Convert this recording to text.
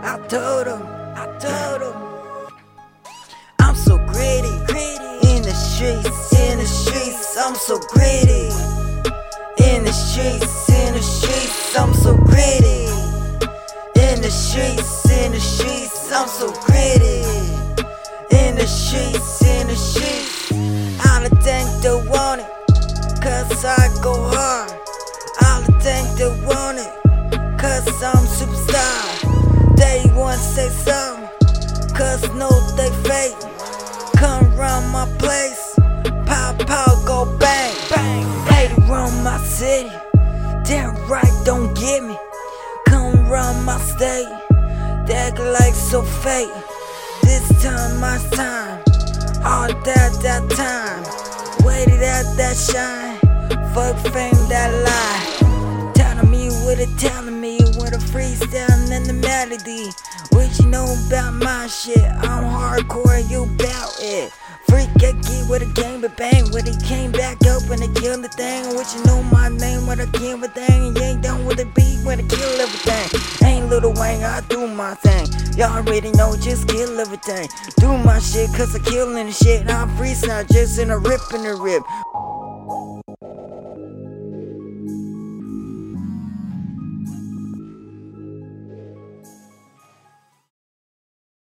I told him, I told him. I'm so gritty, gritty in the streets, in the streets. I'm so gritty in the streets, in the streets. I'm so gritty in the streets, in the streets. I'm so gritty in the streets, in the streets. All the think they want it, cause I go hard. All the think they want it, cause I'm superstar. They want to say something, cause know they fake. Come round my place, pop, pop, go bang, bang. Play around my city, damn right, don't get me. Come round my state, they act like so fake. This time, my time, all that, that time. Waited at that shine, fuck fame, that lie. A freestyle and the melody. What you know about my shit? I'm hardcore, you bout it. Freak, I get with a game, but bang, when he came back up and they killed the thing. What you know my name, when I kill the thing. You ain't done with the beat, when I kill everything. Ain't Lil Wayne, I do my thing. Y'all already know, just kill everything. Do my shit, cause I killin' the shit. I'm freestyle, just in a rip in the rip.